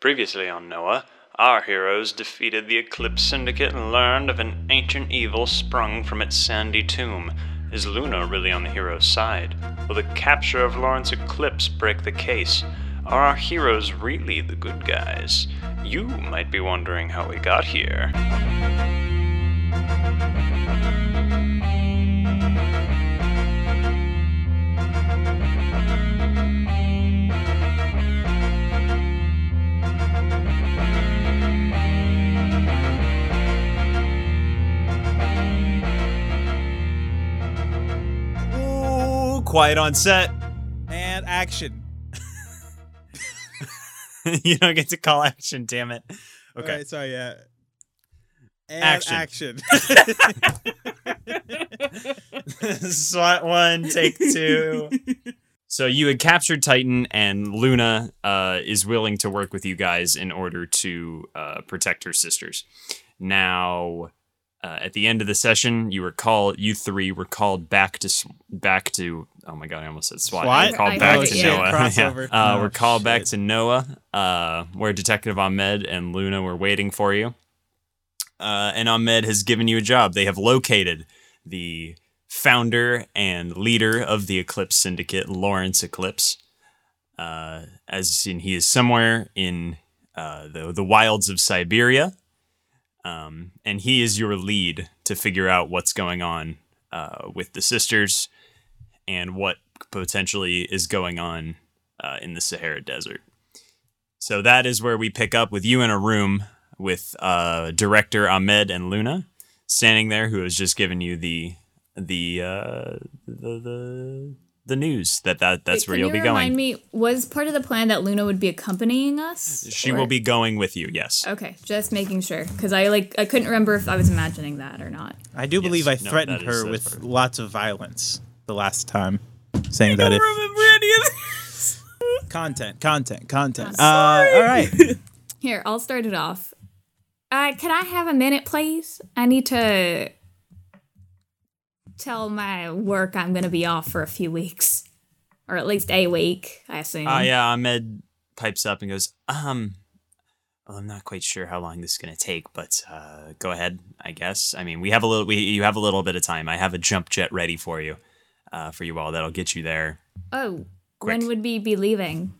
Previously on Noah, our heroes defeated the Eclipse Syndicate and learned of an ancient evil sprung from its sandy tomb. Is Luna really on the hero's side? Will the capture of Lawrence Eclipse break the case? Are our heroes really the good guys? You might be wondering how we got here. Quiet on set. And action. you don't get to call action, damn it. Okay. Right, sorry, yeah. And Action. action. SWAT one, take two. So you had captured Titan, and Luna uh, is willing to work with you guys in order to uh, protect her sisters. Now, uh, at the end of the session, you were called. You three were called back to back to. Oh my god, I almost said SWAT. SWAT? We're called I back to it, yeah. Noah. Crossover. Uh, Oh, we're called back to Noah, uh, where Detective Ahmed and Luna were waiting for you. Uh, and Ahmed has given you a job. They have located the founder and leader of the Eclipse Syndicate, Lawrence Eclipse. Uh, as in, he is somewhere in uh, the the wilds of Siberia, um, and he is your lead to figure out what's going on uh, with the sisters and what potentially is going on uh, in the Sahara Desert. So that is where we pick up with you in a room with uh, director Ahmed and Luna standing there, who has just given you the the uh, the, the the news that, that that's Wait, where you'll you be going. remind me, was part of the plan that Luna would be accompanying us? She Or- will be going with you. Yes. Okay, just making sure because I like I couldn't remember if I was imagining that or not. I do believe I no, threatened her with part. lots of violence the last time, saying that if remember any of this. content, content, content. I'm Uh, all right. Here, I'll start it off. Uh, can I have a minute, please? I need to tell my work I'm going to be off for a few weeks, or at least a week, I assume. Uh, yeah, Ahmed pipes up and goes, um, well, I'm not quite sure how long this is going to take, but uh, go ahead, I guess. I mean, we have a little, we, you have a little bit of time. I have a jump jet ready for you, uh, for you all. That'll get you there Oh, Quick. when would we be leaving?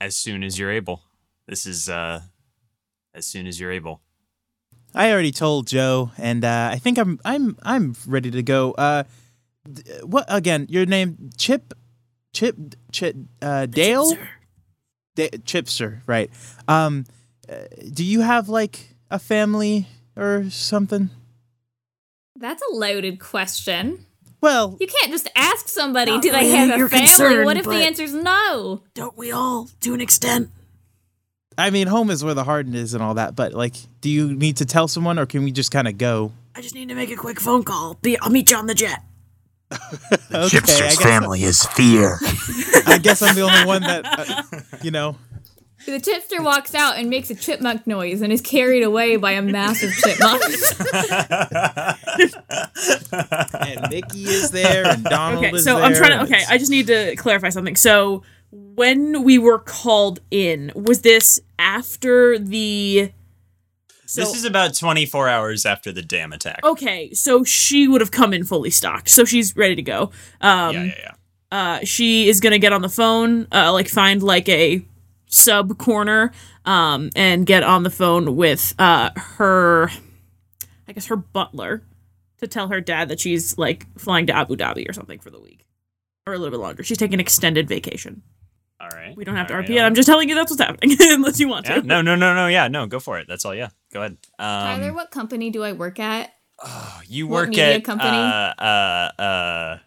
as soon as you're able. This is, uh, as soon as you're able. I already told Joe, and uh, I think I'm I'm I'm ready to go. Uh, d- what again? Your name Chip, Chip, Chip, uh, Dale, Da- Chipster, right? Um, uh, do you have like a family or something? That's a loaded question. Well, You can't just ask somebody, do they really have a your family? concern, what if the but- answer's no? Don't we all, to an extent? I mean, home is where the heart is and all that. But like, do you need to tell someone, or can we just kind of go? I just need to make a quick phone call. Be, I'll meet you on the jet. Okay, I Chipster's guess, family is fear. I guess I'm the only one that, uh, you know. The tipster walks out and makes a chipmunk noise and is carried away by a massive chipmunk. And Mickey is there, and Donald is there. Okay, is so there. I'm trying to. Okay, I just need to clarify something. So when we were called in, was this after the? So, this is about 24 hours after the dam attack. okay. So she would have come in fully stocked, so she's ready to go. Um, yeah, yeah, yeah. uh, she is gonna get on the phone, uh, like find like a sub corner, um, and get on the phone with uh her, I guess her butler, to tell her dad that she's like flying to Abu Dhabi or something for the week, or a little bit longer. She's taking an extended vacation. All right. We don't have to All right, RP it. I'm just telling you that's what's happening, unless you want Yeah, to. no, no, no, no. Yeah, no. Go for it. That's all. Yeah, go ahead. Um, Tyler, what company do I work at? Oh, you what work media at company? Uh, uh, uh,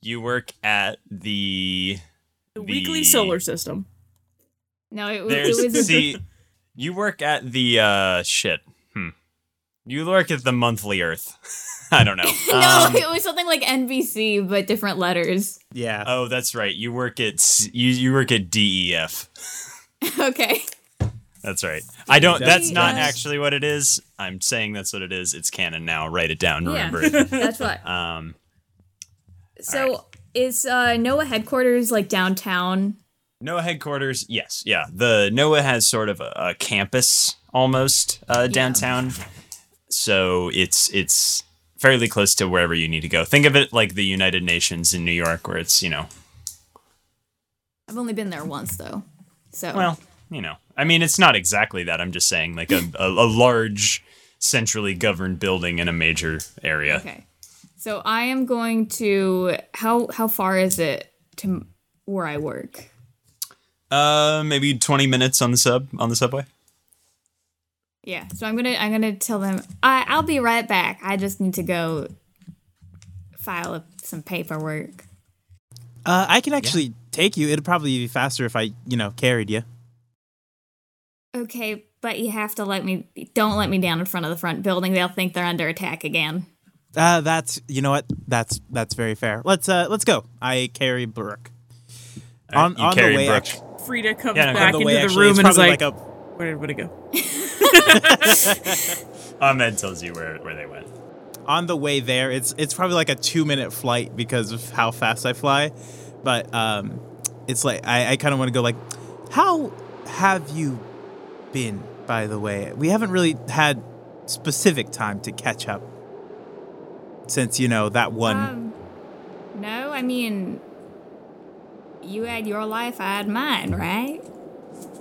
you work at the The weekly solar system. No, it, there's it was see, you work at the uh shit. Hmm. You work at the monthly Earth. I don't know. no, Um, it was something like NBC but different letters. yeah. oh, that's right. You work at you you work at DEF. okay. That's right. I don't. That's not DEF. actually what it is. I'm saying that's what it is. It's canon now. Write it down. Yeah. Remember it. That's what. Um. So is uh, NOAA headquarters like downtown NOAA headquarters, yes, yeah. The NOAA has sort of a, a campus almost uh, downtown, so it's it's fairly close to wherever you need to go. Think of it like the United Nations in New York, where it's you know, I've only been there once though. So well, you know, I mean, it's not exactly that. I'm just saying like a, a, a large, centrally governed building in a major area. Okay. So I am going to how how far is it to where I work? Uh, maybe 20 minutes on the sub on the subway. Yeah. So I'm gonna I'm gonna tell them I I'll be right back. I just need to go file some paperwork. Uh, I can actually take you. It'd probably be faster if I, you know, carried you. Okay, but you have to let me don't let me down in front of the front building. They'll think they're under attack again. Uh, that's you know what? That's that's very fair. Let's uh let's go. I carry Brooke. All On you on the carry way, Brooke. Frida comes Yeah, no, back the into way, the actually, room it's and is like, like a where did it go? Ahmed tells you where, where they went. on the way there. It's it's probably like a two minute flight because of how fast I fly, but um, it's like I, I kind of want to go like, how have you been? By the way, we haven't really had specific time to catch up since you know that one. Um, no, I mean, you had your life, I had mine, right?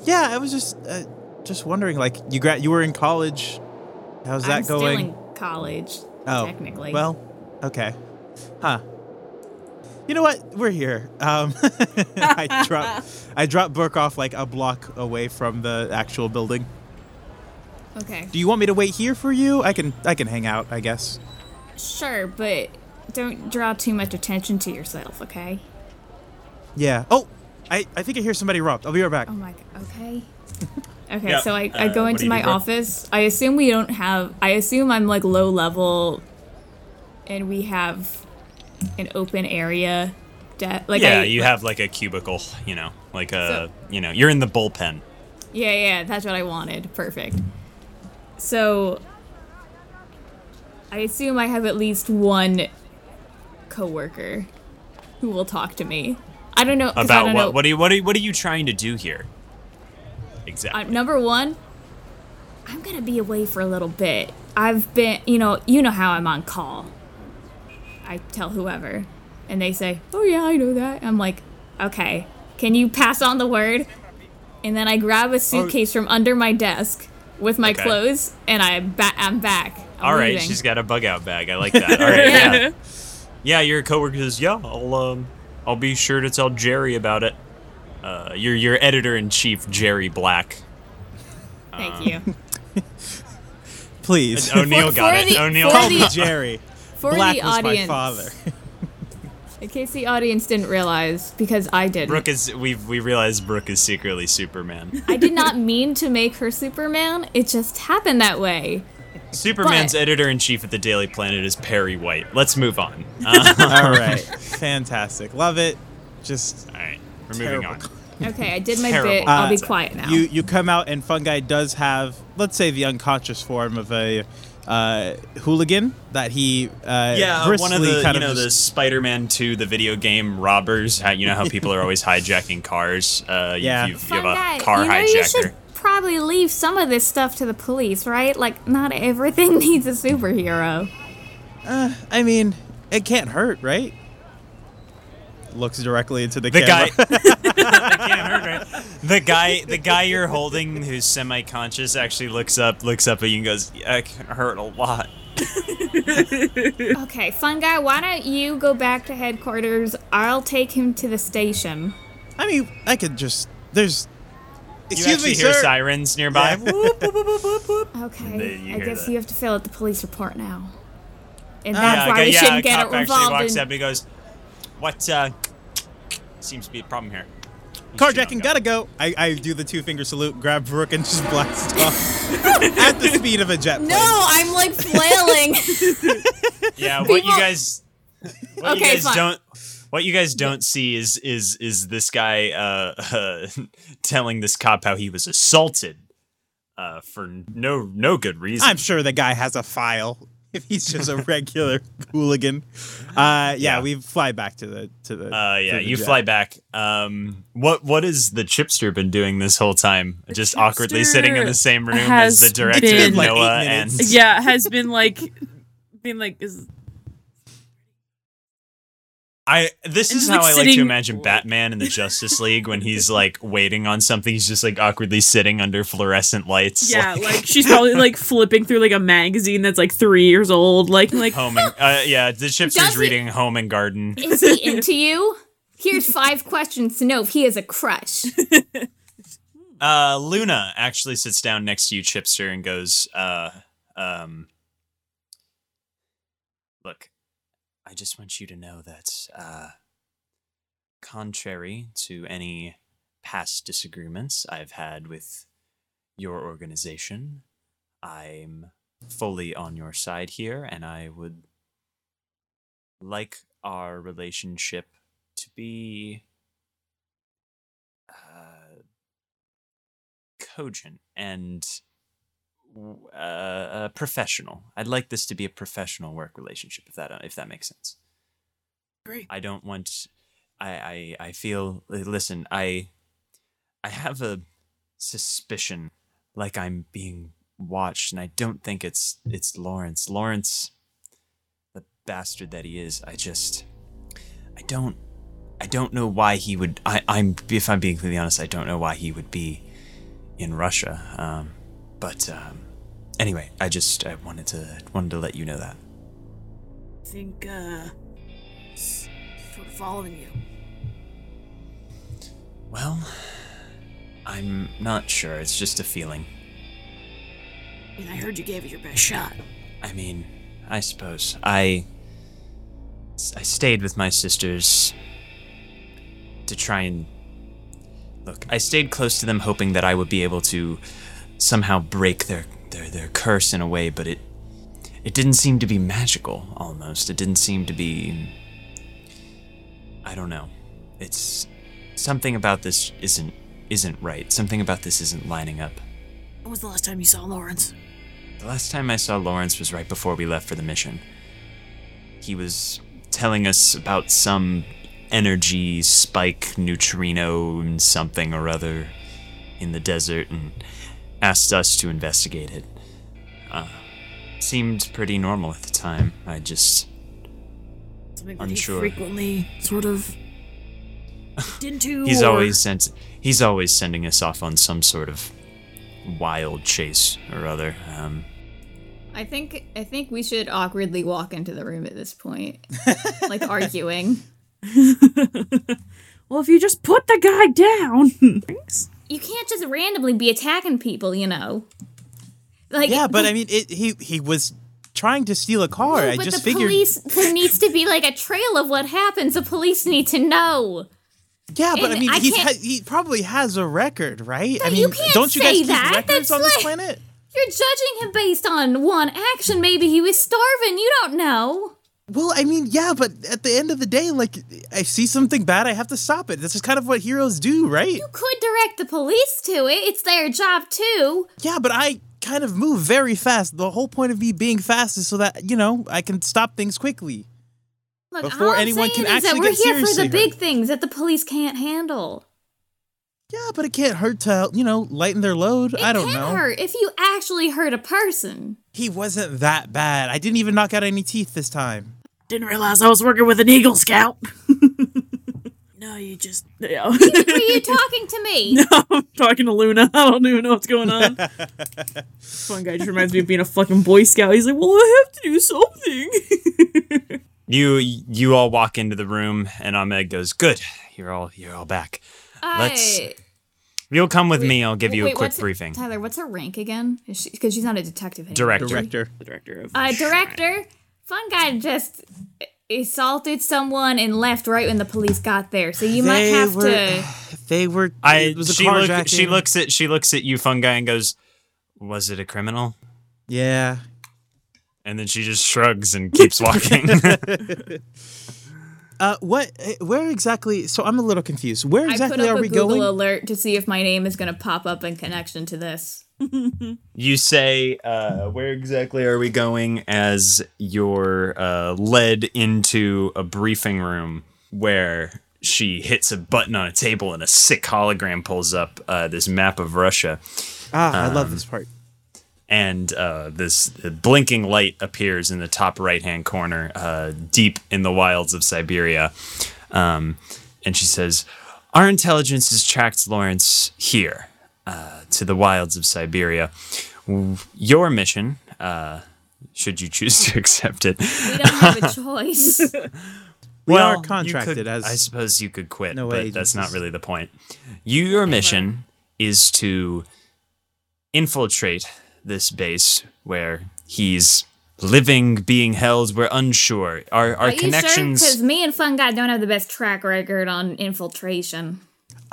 yeah, I was just uh, just wondering, like you gra- you were in college. How's that going? I'm going? still in college, Oh, technically. Well, okay. Huh. You know what? We're here. Um, I drop I drop Brooke off like a block away from the actual building. okay, Do you want me to wait here for you? I can I can hang out, I guess. sure, but don't draw too much attention to yourself, okay? Yeah. Oh, I I think I hear somebody robbed. I'll be right back. Oh my god. Okay. Okay, Yeah, so I, I uh, go what into my office. I assume we don't have. I assume I'm like low level, and we have an open area. De- like yeah, I, you have like a cubicle, you know, like a, So- you know, you're in the bullpen. Yeah, yeah, that's what I wanted. Perfect. So I assume I have at least one coworker who will talk to me. I don't know 'cause I About don't what? Know. What are you? What are you, What are you trying to do here? Exactly. Uh, number one, I'm gonna be away for a little bit. I've been, you know, you know how I'm on call. I tell whoever, and they say, "Oh yeah, I know that." I'm like, "Okay, can you pass on the word?" And then I grab a suitcase from under my desk with my Okay. clothes, and I ba- I'm back. I'm All right, leaving. she's got a bug out bag. I like that. All right, yeah, yeah. Your coworker says, "Yeah, I'll um, I'll be sure to tell Jerry about it." Uh, your your editor in chief, Jerry Black. Thank you. Please. O'Neill got for it. O'Neill. for Call the- me Jerry. For Black the was audience, my father. in case the audience didn't realize, because I didn't. Brooke is. We we realized Brooke is secretly Superman. I did not mean to make her Superman. It just happened that way. Superman's editor in chief at the Daily Planet is Perry White. Let's move on. Uh, All right. Fantastic. Love it. Just all right, we're moving Terrible. on. Okay, I did my Terrible bit. I'll be quiet now. You you come out and Fungi does have let's say the unconscious form of a uh, hooligan that he uh, Yeah, briskly one of the kind you know of the Spider-Man 2, the video game robbers. How, you know how people are always hijacking cars. Uh, Yeah. you, you Fun have a car you know, hijacker. you should probably leave some of this stuff to the police, right? Like, not everything needs a superhero. I mean it can't hurt right looks directly into the, The guy, camera. I can't hurt, right? The guy, the guy you're holding, who's semi-conscious, actually looks up, looks up at you and goes, "Yeah, "It can hurt a lot." Okay, fun guy, why don't you go back to headquarters? I'll take him to the station. I mean I could just there's You excuse actually me hear sir sirens nearby. Yeah. Whoop, whoop, whoop, whoop, whoop, whoop. Okay, I guess that. you have to fill out the police report now. And Uh, that's yeah, why okay, we yeah, shouldn't a get cop it actually involved walks in. up and he goes, "What? Uh, seems to be a problem here." You should carjacking gotta go I, I do the two finger salute grab Brooke and just blast off at the speed of a jet plane No, I'm like flailing. Yeah, what you guys, what you guys fine. don't, what you guys don't see is is is this guy uh, uh telling this cop how he was assaulted, uh, for no no good reason. I'm sure the guy has a file if he's just a regular hooligan. Uh, yeah, Yeah. we fly back to the to the. Uh, yeah, to the you jet. fly back. Um, what what has the chipster been doing this whole time? Just awkwardly sitting in the same room as the director been- Like Noah and yeah, has been like, been like, is I. This And is how like, I like to sitting- imagine Batman in the Justice League when he's like waiting on something. He's just like awkwardly sitting under fluorescent lights. yeah, like she's probably like flipping through like a magazine that's like three years old, like like Home and uh, yeah, the chipster's Does reading Home and Garden. Is he into you? Here's five questions to know if he has a crush. Uh, Luna actually sits down next to you, Chipster, and goes, uh, um, look, I just want you to know that, uh, contrary to any past disagreements I've had with your organization, I'm fully on your side here, and I would like our relationship to be uh, cogent and uh, uh, professional. I'd like this to be a professional work relationship, if that if that makes sense. Great. I don't want. I I I feel. Listen, I I have a suspicion, like I'm being watched, and I don't think it's it's Lawrence. Lawrence, the bastard that he is. I just. I don't. I don't know why he would. I, I'm. If I'm being completely honest, I don't know why he would be in Russia. Um, but um, anyway, I just I wanted to wanted to let you know that. I think uh, sort of following you. Well, I'm not sure. It's just a feeling. And I heard you gave it your best shot. I mean, I suppose I I stayed with my sisters to try and look. I stayed close to them, hoping that I would be able to somehow break their their their curse in a way, but it it didn't seem to be magical. Almost, it didn't seem to be. I don't know. It's something about this isn't isn't right. Something about this isn't lining up. When was the last time you saw Lawrence? The last time I saw Lawrence was right before we left for the mission. He was telling us about some energy spike neutrino and something or other in the desert and asked us to investigate it. Uh, seemed pretty normal at the time. I just. Something that Unsure. he frequently sort of did into. He's or- always sent. He's always sending us off on some sort of wild chase or other. Um, I think I think we should awkwardly walk into the room at this point, like arguing. Well, if you just put the guy down. You can't just randomly be attacking people, you know. Like Yeah, but the- I mean, it, he he was trying to steal a car. No, I but just the figured. police. There needs to be like a trail of what happens. The police need to know. Yeah, but I mean, I he's ha- he probably has a record, right? I mean, you can't don't you guys keep that. records That's on this like- planet? You're judging him based on one action. Maybe he was starving. You don't know. Well, I mean, yeah, but at the end of the day, like, I see something bad, I have to stop it. This is kind of what heroes do, right? You could direct the police to it. It's their job too. Yeah, but I kind of move very fast. The whole point of me being fast is so that you know I can stop things quickly. Look, Before anyone saying can is that actually we're get here for the big things that the police can't handle. Yeah, but it can't hurt to you know lighten their load. It I don't can know. hurt if you actually hurt a person. He wasn't that bad. I didn't even knock out any teeth this time. Didn't realize I was working with an Eagle Scout. no, you just. Yeah. Were you talking to me? No, I'm talking to Luna. I don't even know what's going on. Fun guy just reminds me of being a fucking Boy Scout. He's like, well, I have to do something. you you all walk into the room, and Ahmed goes, "Good, you're all you're all back. Let's- I- You'll come with me. I'll give you Wait, a quick what's her- briefing." Tyler, what's her rank again? Because she's not a detective. anymore. Director. Director. the director of. Uh, director, fun guy just assaulted someone and left right when the police got there. So you might They have were- to. They were. I it was a she, look, she looks at she looks at you, fungi, and goes, "Was it a criminal?" Yeah. And then she just shrugs and keeps walking. Uh, what? Where exactly? So I'm a little confused. Where I put exactly up are a we Google going? alert to see if my name is going to pop up in connection to this. You say, uh, where exactly are we going as you're uh, led into a briefing room where she hits a button on a table and a sick hologram pulls up uh, this map of Russia. Ah, I love this part. and uh, this blinking light appears in the top right hand corner, uh, deep in the wilds of Siberia. Um, and she says, Our intelligence has tracked Lawrence here uh, to the wilds of Siberia. Your mission, uh, should you choose to accept it, We don't have a choice. We Well, are contracted could- as I suppose you could quit, no but that's not really the point. You, your mission is to infiltrate this base where he's living, being held. We're unsure. Our our Are connections. Because me and Fun Guy don't have the best track record on infiltration.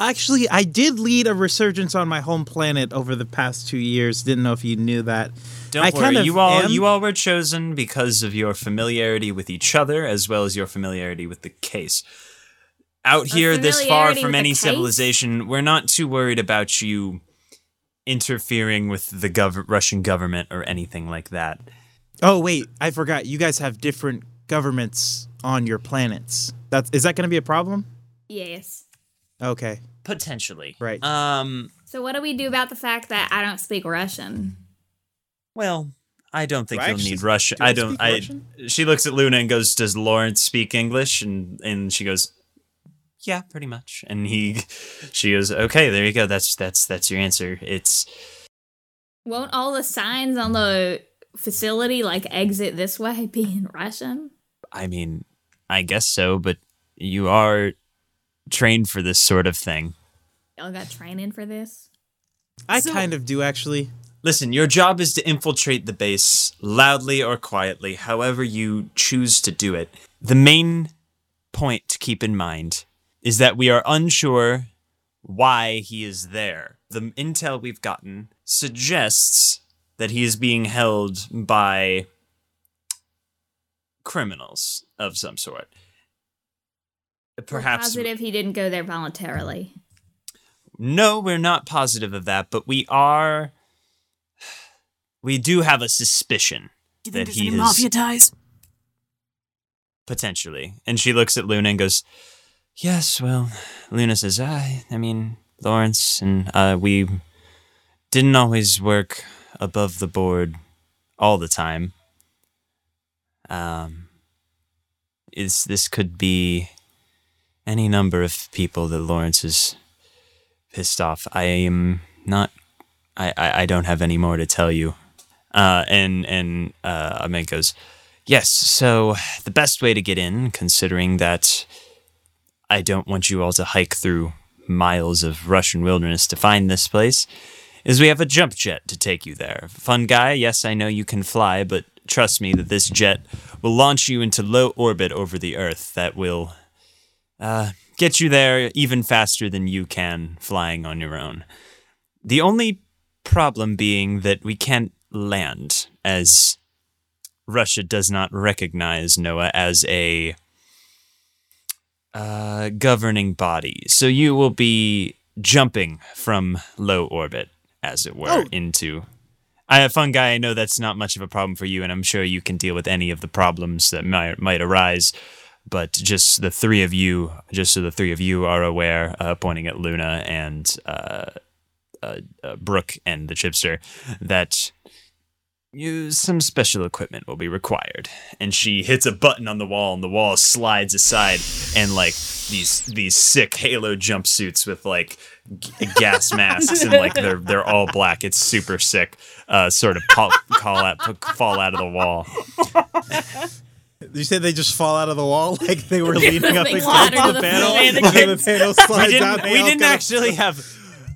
Actually, I did lead a resurgence on my home planet over the past two years. Didn't know if you knew that. Don't I worry, kind of you all am- you all were chosen because of your familiarity with each other as well as your familiarity with the case. Out here, this far from any case? civilization, we're not too worried about you interfering with the gov- Russian government or anything like that. Oh wait, I forgot. You guys have different governments on your planets. That's is that going to be a problem? Yes. Okay. Potentially, Right. Um. So what do we do about the fact that I don't speak Russian? Well, I don't think Do I you'll actually- need Russian. do I I don't. speak I. Russian? She looks at Luna and goes, "Does Lawrence speak English?" And and she goes, "Yeah, pretty much." And he, she goes, "Okay, there you go. That's that's that's your answer. It's Won't all the signs on the facility like exit this way be in Russian? I mean, I guess so, but you are trained for this sort of thing. Y'all got training for this? I So- kind of do actually. Listen, your job is to infiltrate the base loudly or quietly, however you choose to do it. The main point to keep in mind is that we are unsure why he is there. The intel we've gotten suggests that he is being held by criminals of some sort. We're Perhaps positive he didn't go there voluntarily. no, we're not positive of that, but we are. We do have a suspicion Do you that think there's he any is mafia ties? potentially. And she looks at Luna and goes, "Yes." Well, Luna says, "I, I mean, Lawrence and uh, we didn't always work above the board all the time. Um, is this could be any number of people that Lawrence is pissed off. I am not. I, I, I don't have any more to tell you. Uh, and and uh, Ahmed goes, yes. So the best way to get in, considering that I don't want you all to hike through miles of Russian wilderness to find this place, is we have a jump jet to take you there. Fun guy, yes, I know you can fly, but trust me that this jet will launch you into low orbit over the Earth. That will uh, get you there even faster than you can flying on your own. The only problem being that we can't land, as Russia does not recognize Noah as a uh, governing body. So you will be jumping from low orbit, as it were, Oh. into. I have fun guy. I know that's not much of a problem for you, and I'm sure you can deal with any of the problems that might might arise. But just the three of you, just so the three of you are aware, uh, pointing at Luna and uh, uh, uh, Brooke and the chipster, that you some special equipment will be required. And she hits a button on the wall, and the wall slides aside, and like these these sick Halo jumpsuits with like g- gas masks, and like they're they're all black. It's super sick. Uh, sort of call, call out fall out of the wall. You said they just fall out of the wall like they were leaning up against the, the panel. And the and the kids- panel We didn't, out. we didn't actually have.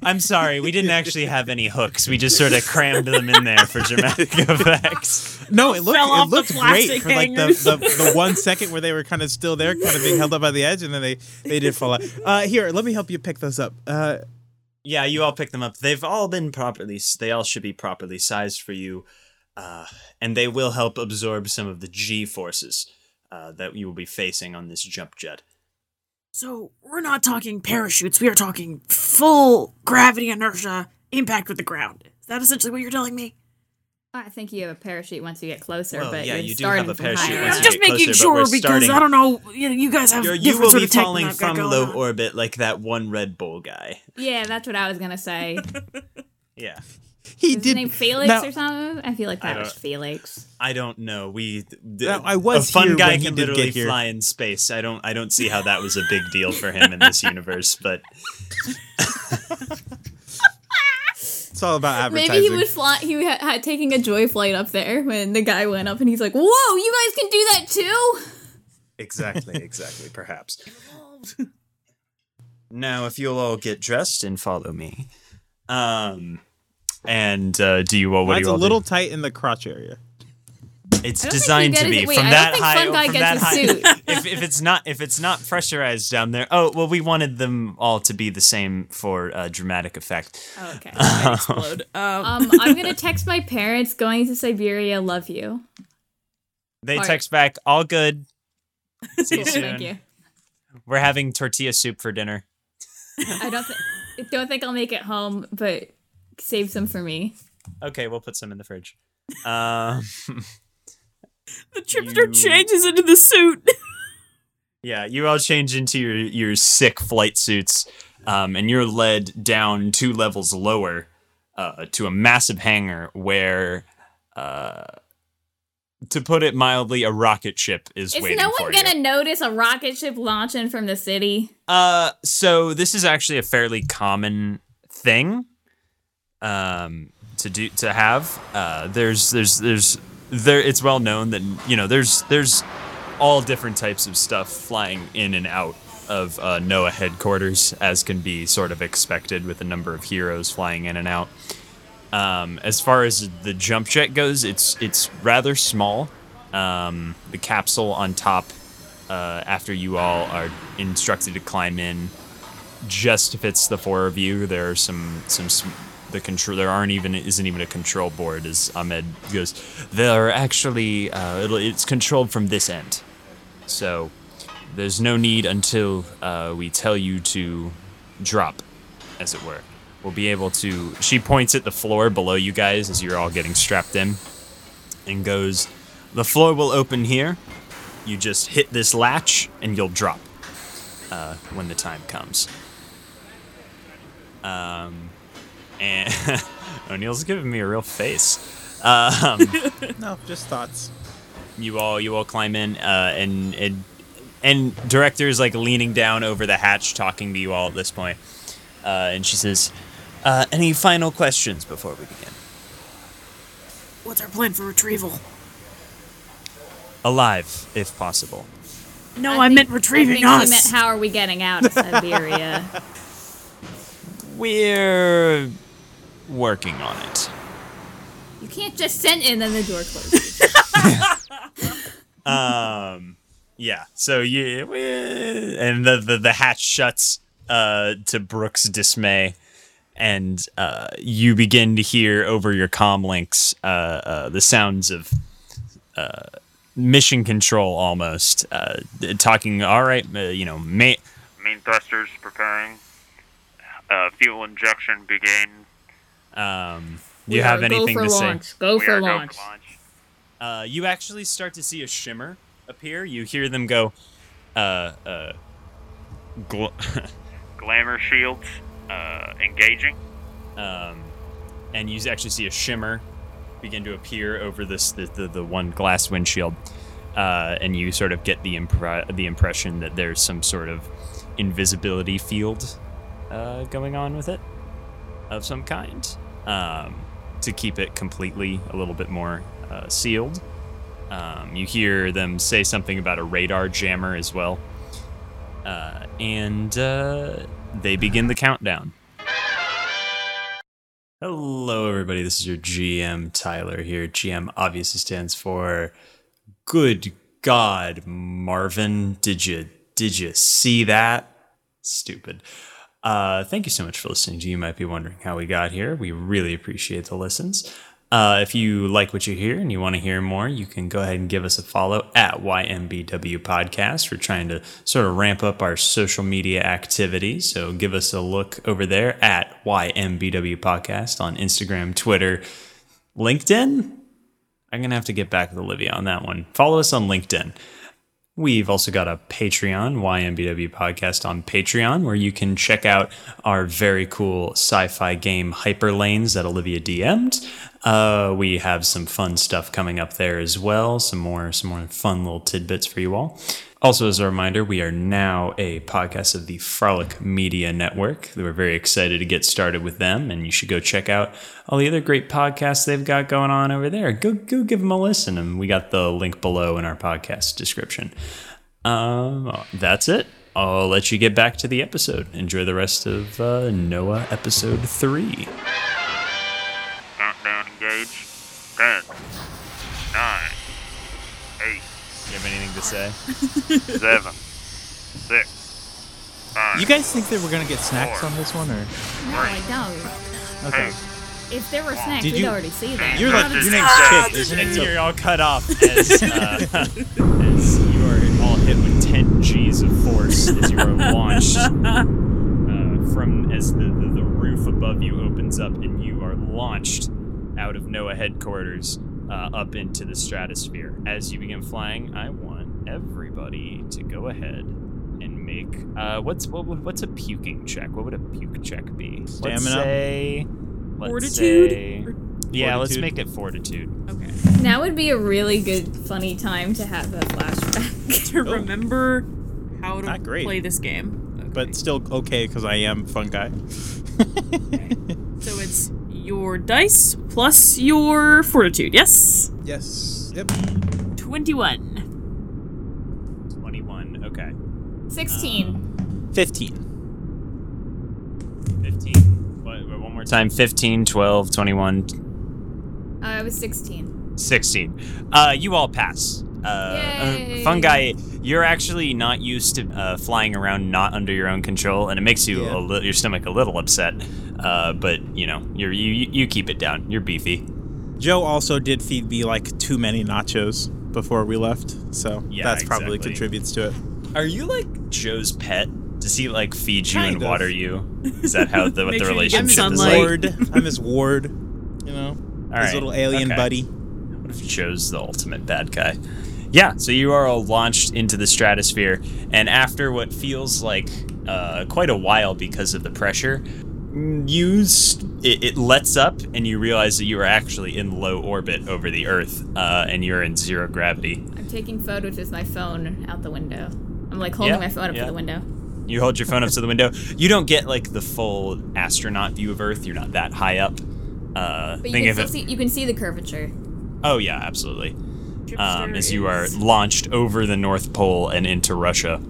I'm sorry, we didn't actually have any hooks. We just sort of crammed them in there for dramatic effects. No, it looked it looked great for like the, the, the one second where they were kind of still there, kind of being held up by the edge, and then they they did fall out. Uh, here, let me help you pick those up. Uh, Yeah, you all picked them up. They've all been properly. They all should be properly sized for you, uh, and they will help absorb some of the G forces uh, that you will be facing on this jump jet. So we're not talking parachutes. We are talking full gravity inertia impact with the ground. Is that essentially what you're telling me? I think you have a parachute once you get closer, Well, but yeah, you're you do starting have a from parachute higher once I'm you just get making closer, sure because starting- I don't know. You, know, you guys have You're, you different will sort be of falling than I've got from low on. orbit like that one Red Bull guy. Yeah, that's what I was gonna say. Yeah. He Is his did name Felix now- or something? I feel like that was don't- Felix. I don't know. We th- Now, I was a fun here guy when he can did literally get here. fly in space. I don't I don't see how that was a big deal for him in this universe, but It's all about advertising. Maybe he was fly. He had, had taking a joy flight up there when the guy went up, and he's like, "Whoa, you guys can do that too!" exactly, exactly, perhaps. now, if you'll all get dressed and follow me, um, and uh, do you all? What Mine's do you It's a little do? tight in the crotch area. It's I don't think designed to be wait, from I don't that think high. Fun Guy from gets that a high. suit. if if it's not if it's not pressurized down there. Oh well, we wanted them all to be the same for uh, dramatic effect. Oh, okay. Explode. Um, um, I'm gonna text my parents. Going to Siberia. Love you. They All right. text back, all good. See you soon. thank you. We're having tortilla soup for dinner. I don't think don't think I'll make it home, but save some for me. Okay, we'll put some in the fridge. Um, the chipster you- changes into the suit. yeah, you all change into your your sick flight suits, um, and you're led down two levels lower uh, to a massive hangar where, uh, to put it mildly, a rocket ship is Is waiting no for you. Is no one gonna notice a rocket ship launching from the city? Uh, so this is actually a fairly common thing, um, to do to have. Uh, there's there's there's there. It's well known that you know there's there's all different types of stuff flying in and out of uh, Noah headquarters, as can be sort of expected with a number of heroes flying in and out. Um, as far as the jump jet goes, it's it's rather small. Um, the capsule on top uh, after you all are instructed to climb in just fits the four of you. There are some some the control. There aren't even isn't even a control board. As Ahmed goes, there are actually uh, it's controlled from this end. So there's no need until uh, we tell you to drop, as it were. We'll be able to. She points at the floor below you guys as you're all getting strapped in, and goes, "The floor will open here you just hit this latch and you'll drop uh, when the time comes. Um, and O'Neill's giving me a real face. Um, No, just thoughts. you all you all climb in uh, and and and director is like leaning down over the hatch talking to you all at this point. Uh, and she says, uh, "Any final questions before we begin?" What's our plan for retrieval? Alive, if possible. No, I, meant retrieving I think us. She meant how are we getting out of Siberia? We're working on it. you can't just send in and then the door closes. Um, yeah. So you and the the, the hatch shuts uh, to Brooke's dismay, and uh, you begin to hear over your comm links uh, uh, the sounds of uh, mission control almost uh, talking. All right, uh, you know, ma- Main thrusters preparing. Uh, fuel injection begin. Um, you have anything go for to say? Go We for are go launch. for launch. Uh, you actually start to see a shimmer appear. You hear them go, uh, uh, gl- Glamour shields uh, engaging. um, and you actually see a shimmer begin to appear over this the, the, the one glass windshield, uh, and you sort of get the impre- the impression that there's some sort of invisibility field uh, going on with it of some kind um, to keep it completely a little bit more uh, sealed. Um, you hear them say something about a radar jammer as well. Uh, and uh, they begin the countdown. Hello, everybody. This is your GM, Tyler, here. GM obviously stands for Good God, Marvin. Did you did you see that? Stupid. Uh, thank you so much for listening to You Might Be Wondering How We Got Here. We really appreciate the listens. Uh, if you like what you hear and you want to hear more, you can go ahead and give us a follow at YMBW Podcast. We're trying to sort of ramp up our social media activity. So give us a look over there at YMBW Podcast on Instagram, Twitter, LinkedIn. I'm going to have to get back with Olivia on that one. Follow us on LinkedIn. We've also got a Patreon, YMBW podcast on Patreon, where you can check out our very cool sci fi game Hyperlanes that Olivia DM'd. Uh, we have some fun stuff coming up there as well, some more, some more fun little tidbits for you all. Also, as a reminder, we are now a podcast of the Frolic Media Network. We're very excited to get started with them, and you should go check out all the other great podcasts they've got going on over there. Go, go give them a listen, and we got the link below in our podcast description. Um, that's it. I'll let you get back to the episode. Enjoy the rest of uh, Noah episode three. Say? Seven. Six. Five. You guys think that we're gonna get snacks Four. on this one, or No, I don't. okay? If there were snacks, Did we'd you- already see that. You're like Not your name's snacks. Chip, isn't it? And So- you're all cut off as, uh, as you are all hit with 10 G's of force as you are launched uh, from as the, the, the roof above you opens up and you are launched out of NOAA headquarters uh, up into the stratosphere. As you begin flying, I want everybody to go ahead and make uh, what's what, what's a puking check? What would a puke check be? Let's say, let's Fortitude? say- Or- yeah, let's make it fortitude. Okay. Now would be a really good, funny time to have a flashback. To remember how to great. play this game. Okay. but still okay because I am fun guy. so it's your dice plus your fortitude. Yes. yes. Yep. Twenty-one. 21. Okay. 16. Fifteen. 15. What, what- one more time. 15, 12, 21, Uh, I was 16. 16. Uh, you all pass. Uh, uh, Yay. fungi, you're actually not used to uh, flying around not under your own control, and it makes you Yeah. a li- your stomach a little upset. Uh, but you know, you're, you you you keep it down. You're beefy. Joe also did feed me like too many nachos before we left, so Yeah, that's probably exactly. contributes to it. Are you like Joe's pet? Does he like feed you Kind and of. water you? Is that how the, what Make the sure you I'm relationship his is like? ward. I'm his ward. You know, All his right, little alien okay. buddy. What if Joe's the ultimate bad guy? Yeah, so you are all launched into the stratosphere, and after what feels like uh, quite a while because of the pressure, mm, you s- it, it lets up, and you realize that you are actually in low orbit over the Earth, uh, and you're in zero gravity. I'm taking photos with my phone out the window. I'm like holding Yeah, my phone up yeah. to the window. You hold your phone up to the window. You don't get like the full astronaut view of Earth. You're not that high up. Uh, But you think can of still it. see you can see the curvature. Oh yeah, absolutely. Um, as you are launched over the North Pole and into Russia.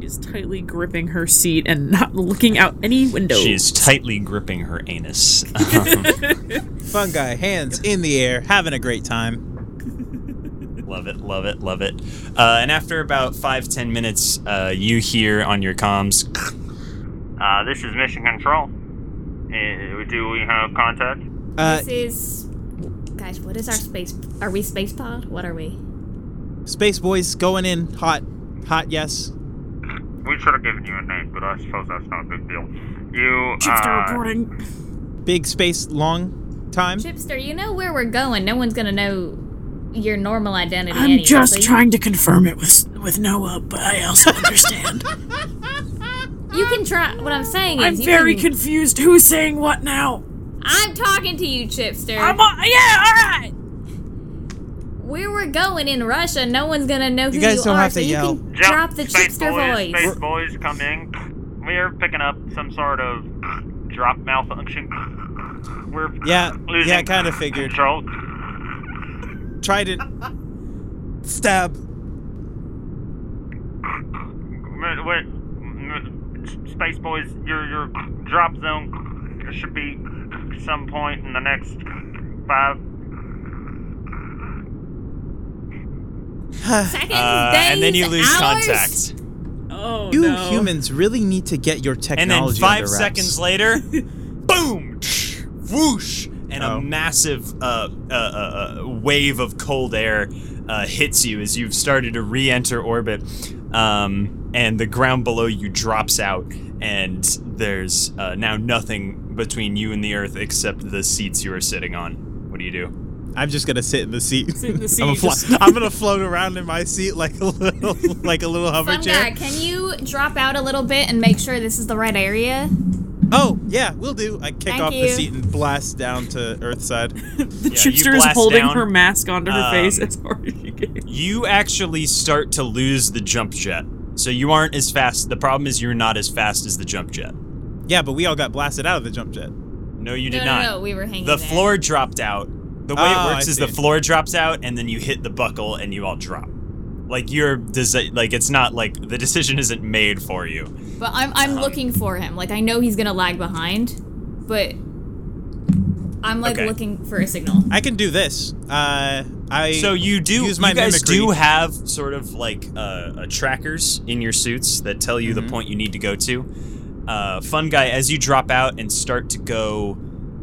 is tightly gripping her seat and not looking out any window. She is tightly gripping her anus. Um, Fun guy, hands in the air, having a great time. Love it, love it, love it. Uh, and after about five, ten minutes, uh, you hear on your comms, Uh, this is Mission Control. Uh, do we have contact? Uh, this is guys. What is our space? Are we space pod? What are we? Space boys going in hot, hot. Yes. We should have given you a name, but I suppose that's not a big deal. You, Chipster uh, reporting. Big space long time. Chipster, you know where we're going. No one's gonna know your normal identity. I'm anyway, just so trying to confirm it with with Noah, but I also understand. You can try. What I'm saying is, I'm you very can, confused. Who's saying what now? I'm talking to you, Chipster. I'm on, yeah, all right. Where we're going in Russia, no one's gonna know who You guys you don't are. have so to you yell. can jump, drop the Space Chipster boys, voice. Space boys coming. We're picking up some sort of drop malfunction. We're Yeah, losing yeah, kinda figured. Control. Tried it. Stab. M- Wait, Space Boys, your your drop zone should be some point in the next five. Seconds, uh, days, and then you lose hours? contact. Oh You no. humans really need to get your technology. And then five under wraps. seconds later, boom, whoosh, and Oh. a massive uh, uh, uh, uh, wave of cold air uh, hits you as you've started to re-enter orbit, um, and the ground below you drops out, and there's uh, now nothing between you and the earth except the seats you are sitting on. What do you do? I'm just gonna sit in the seat. Sit in the I'm, gonna fly- I'm gonna float around in my seat like a little, like a little hover Fun chair. guy, can you drop out a little bit and make sure this is the right area? Oh yeah, we'll do. I kick Thank off the seat and blast down to Earthside. The Yeah, you chipster is holding down, her mask onto her um, face as hard as she can. You actually start to lose the jump jet, so you aren't as fast. The problem is you're not as fast as the jump jet. Yeah, but we all got blasted out of the jump jet. No, you did no, not. no, no, we were hanging the there. floor dropped out. The way Oh, it works I is the floor drops out and then you hit the buckle and you all drop. Like you're desi- like it's not like the decision isn't made for you. But I'm I'm looking for him. Like I know he's gonna lag behind, but I'm like Okay. looking for a signal. I can do this. Uh, I So you do use my you guys mimicry. do have sort of like uh, uh, trackers in your suits that tell you Mm-hmm. the point you need to go to. Uh, fun guy, as you drop out and start to go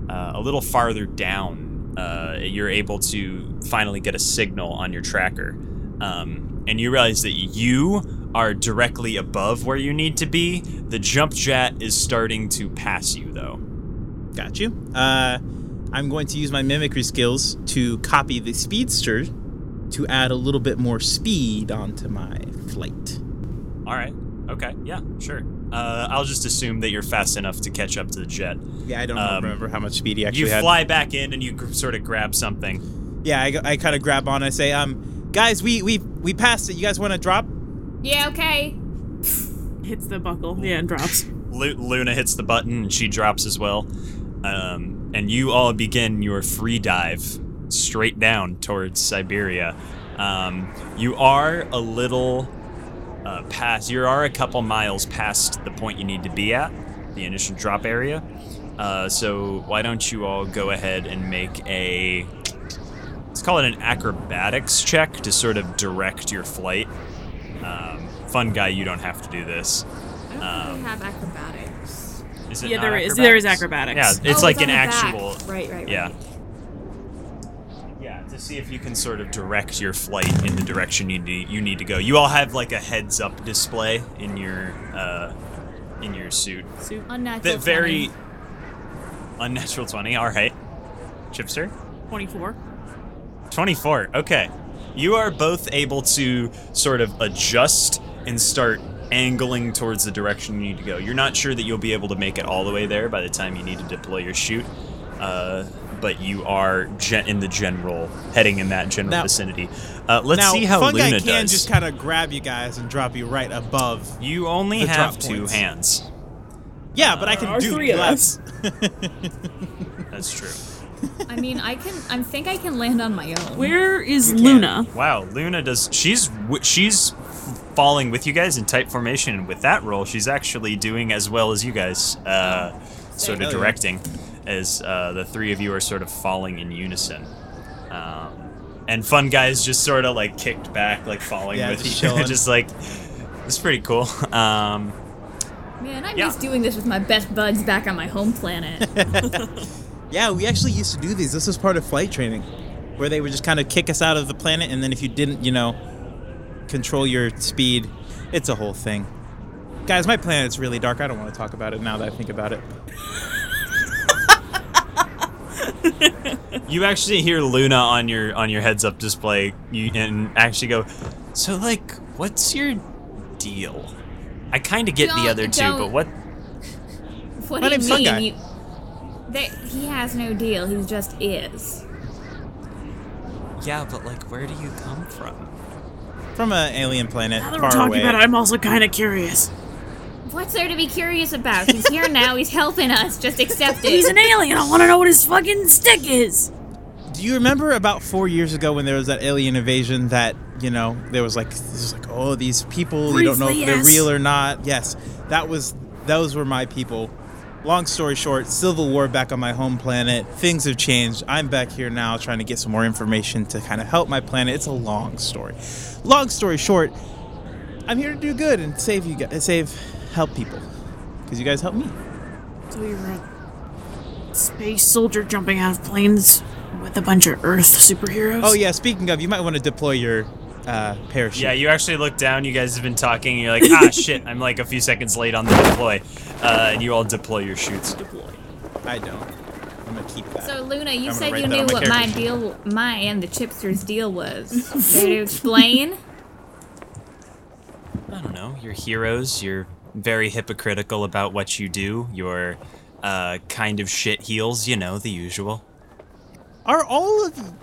uh, a little farther down, uh, you're able to finally get a signal on your tracker, um, and you realize that you are directly above where you need to be. The jump jet is starting to pass you, though. Got you. Uh, I'm going to use my mimicry skills to copy the speedster to add a little bit more speed onto my flight. All right. Okay. Yeah. Sure. Uh, I'll just assume that you're fast enough to catch up to the jet. Yeah, I don't Um, remember how much speed he actually You had. fly back in and you gr- sort of grab something. Yeah, I, I kind of grab on. I say, um, guys, we we we passed it. You guys want to drop? Yeah, okay. Hits the buckle, yeah, and drops. Lu- Luna hits the button and she drops as well. Um, and you all begin your free dive straight down towards Siberia. Um, you are a little uh, past, you are a couple miles past the point you need to be at, the initial drop area. Uh, so why don't you all go ahead and make a let's call it an acrobatics check to sort of direct your flight. Um, fun guy, you don't have to do this. I don't Um, have acrobatics. Is it Yeah, not there is- there is Yeah, it's Oh, like an the back. actual. Right, right, right. Yeah. Yeah, to see if you can sort of direct your flight in the direction you need you need to go. You all have like a heads up display in your uh, in your suit. Suit. Unnatural. That very 20. unnatural twenty. All right, Chipster. 24. 24. Okay. You are both able to sort of adjust and start angling towards the direction you need to go. You're not sure that you'll be able to make it all the way there by the time you need to deploy your chute, uh, but you are gen- in the general, heading in that general Now- vicinity. Uh, let's now, see how Fun Luna can does. just kind of grab you guys and drop you right above. you only the have drop two points. hands. Yeah, but I can Our do three of less. That's true. I mean, I can. I think I can land on my own. Where is Luna? Wow, Luna does. She's w- she's falling with you guys in tight formation, and with that roll, she's actually doing as well as you guys, uh, sort of yeah. directing, as uh, the three of you are sort of falling in unison. Um, and fun guys just sort of like kicked back, like falling Yeah, with just you, chilling. just like it's pretty cool. Um, Man, I Yeah. miss doing this with my best buds back on my home planet. Yeah, we actually used to do these. This was part of flight training, where they would just kind of kick us out of the planet, and then if you didn't, you know, control your speed, it's a whole thing. Guys, my planet's really dark. I don't want to talk about it now that I think about it. you actually hear Luna on your on your heads up display, you, and actually go, so like, what's your deal? I kind of get the Don't- other two, don't- but what? What My do you name's Fun mean? Guy. You, that he has no deal. He just is. Yeah, but like, where do you come from? From an alien planet Now that far we're talking away. about it, I'm also kind of curious. What's there to be curious about? He's here now. He's helping us. Just accept it. He's an alien. I want to know what his fucking stick is. Do you remember about four years ago when there was that alien invasion that, you know, there was like, this was like, oh, these people, you don't know if Briefly, they're real or not. Yes, that was, those were my people. Long story short, civil war back on my home planet. Things have changed. I'm back here now trying to get some more information to kind of help my planet. It's a long story. Long story short, I'm here to do good and save you guys, save, help people. Because you guys help me. So you're a space soldier jumping out of planes with a bunch of Earth superheroes. Oh yeah. Speaking of, you might want to deploy your uh, parachute. Yeah, you actually look down. You guys have been talking. And you're like, ah, shit. I'm like a few seconds late on the deploy, uh, and you all deploy your chutes. Deploy. I don't. I'm gonna keep that. So Luna, you I'm said you knew my what my deal, my and the chipsters deal was. Care to explain? I don't know. You're heroes. You're very hypocritical about what you do. You're uh, kind of shit heels. You know the usual. Are all of?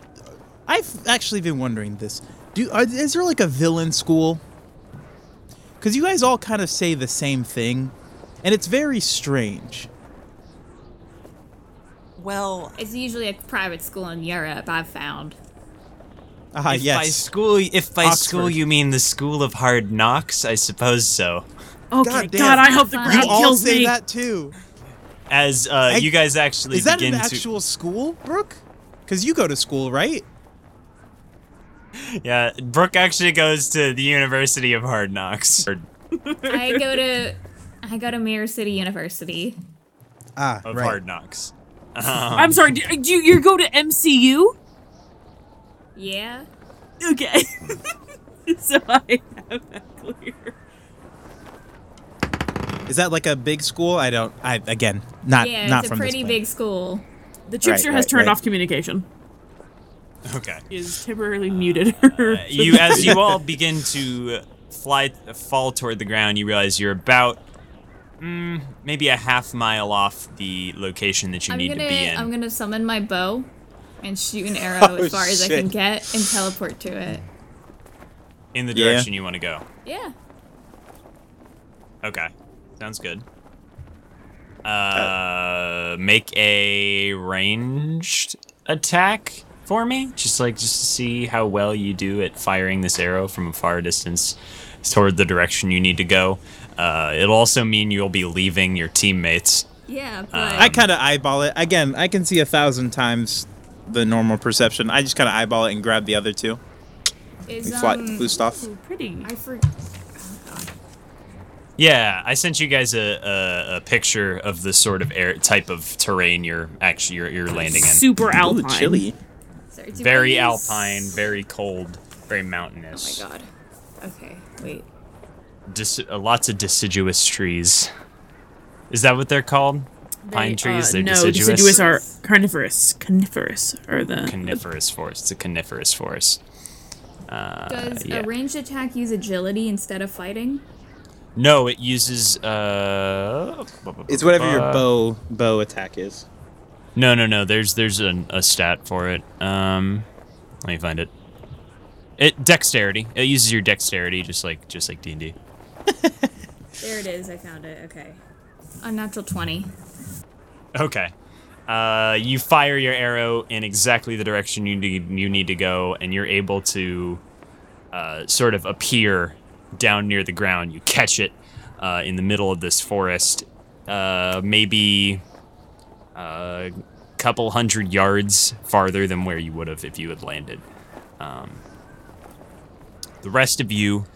I've actually been wondering this. Do are, is there like a villain school? Because you guys all kind of say the same thing, and it's very strange. Well, It's usually a private school in Europe. I've found. Ah, if by yes. school, if by school you mean the school of hard knocks, I suppose so. okay. God God. I hope the You ground You all say me. that too. As uh, you guys actually Is that begin an to. actual school, Brooke? Because you go to school, right? Yeah, Brooke actually goes to the University of Hard Knocks. I go to, I go to Mirror City University. Ah, of right. Hard Knocks. I'm sorry. Do, do you you go to MCU? Yeah. Okay. so I have that clear. Is that like a big school? I don't. I again, not yeah, not it's a pretty this big school. The chipster Right, has right, turned right. off communication. Okay. Is temporarily muted. Uh, you as you all begin to fly fall toward the ground you realize you're about mm, maybe a half mile off the location that you I'm need gonna, to be in. I'm gonna summon my bow, and shoot an arrow Oh, as far as I can get, and teleport to it. in the Yeah. direction you want to go. Yeah. okay. Sounds good. Uh. make a ranged attack for me just like just to see how well you do at firing this arrow from a far distance toward the direction you need to go uh, it'll also mean you'll be leaving your teammates Yeah, but I kind of eyeball it. Again, I can see a thousand times the normal perception. I just kind of eyeball it and grab the other two. is and fly, um, boost off. Pretty. I for, Yeah, I sent you guys a, a, a picture of the sort of air type of terrain you're actually you're, you're landing in. Super Ooh, alpine. chilly. sorry, Very use- alpine, very cold, very mountainous. Oh mountainous. my god. Okay, wait. Deci- uh, lots of deciduous trees. Is that what they're called? Pine They, trees. uh, they're no, deciduous. deciduous are carnivorous. Coniferous are the. coniferous forest. It's a coniferous forest. Uh, Does yeah. a ranged attack use agility instead of fighting? no, it uses uh. It's whatever your uh, bow bow attack is. No, no, no. There's there's an, a stat for it. Um, let me find it. It dexterity. It uses your dexterity, just like just like D and D. There it is. I found it. Okay. Unnatural twenty. Okay. Uh, you fire your arrow in exactly the direction you need you need to go, and you're able to uh, sort of appear down near the ground. You catch it uh, in the middle of this forest, uh, maybe a couple hundred yards farther than where you would have if you had landed. Um, the rest of you,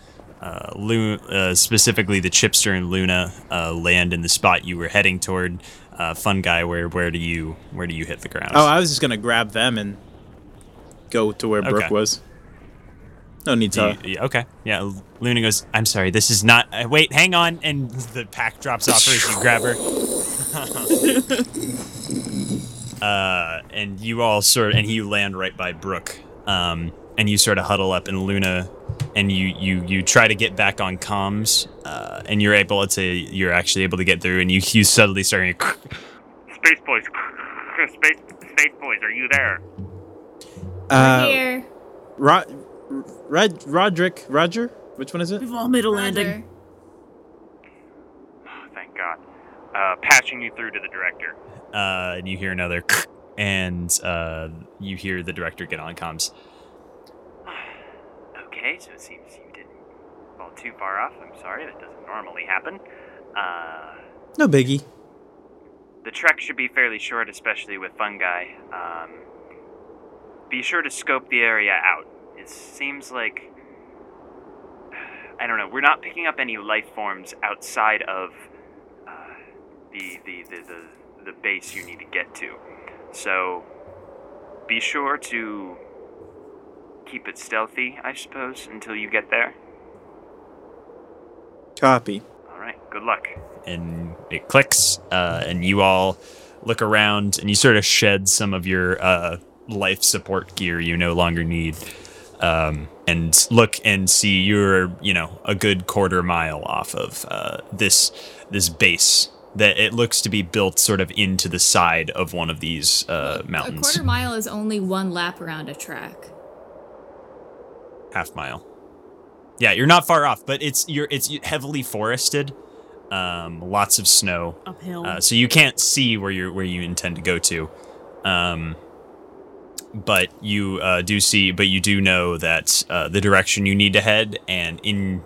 uh, Lu- uh, specifically the Chipster and Luna, uh, land in the spot you were heading toward. Uh, fun guy, where where do you where do you hit the ground? Oh, I was just gonna grab them and go to where Brooke Okay. was. No need to. you- okay. Yeah, Luna goes, I'm sorry, this is not. Uh, wait, hang on. And the pack drops off her as you grab her. uh, and you all sort of, and you land right by Brooke. Um, and you sort of huddle up, and Luna, and you you you try to get back on comms, uh, and you're able to you're actually able to get through, and you you suddenly starting to. Space boys, space space boys, are you there? Uh, Here. Rod, Rod, Roderick, Roger. Which one is it? We've all made a Roger. landing. Oh, thank God. Uh, patching you through to the director. Uh, and you hear another, and uh, you hear the director get on comms. Okay, so it seems you didn't fall too far off. I'm sorry, that doesn't normally happen. Uh, No biggie. the trek should be fairly short, especially with fungi. Um, be sure to scope the area out. It seems like. I don't know, we're not picking up any life forms outside of uh, the, the, the, the, the base you need to get to. So be sure to keep it stealthy, I suppose, until you get there. Copy. All right, good luck. and it clicks, uh, and you all look around and you sort of shed some of your uh, life support gear you no longer need, um, and look and see you're you know a good quarter mile off of uh, this this base that it looks to be built sort of into the side of one of these uh, mountains. A quarter mile is only one lap around a track. Half mile. Yeah, you're not far off, but it's you're it's heavily forested. Um, lots of snow. Uphill. Uh, so you can't see where you where you intend to go to, um, but you uh, do see. But you do know that uh, the direction you need to head, and in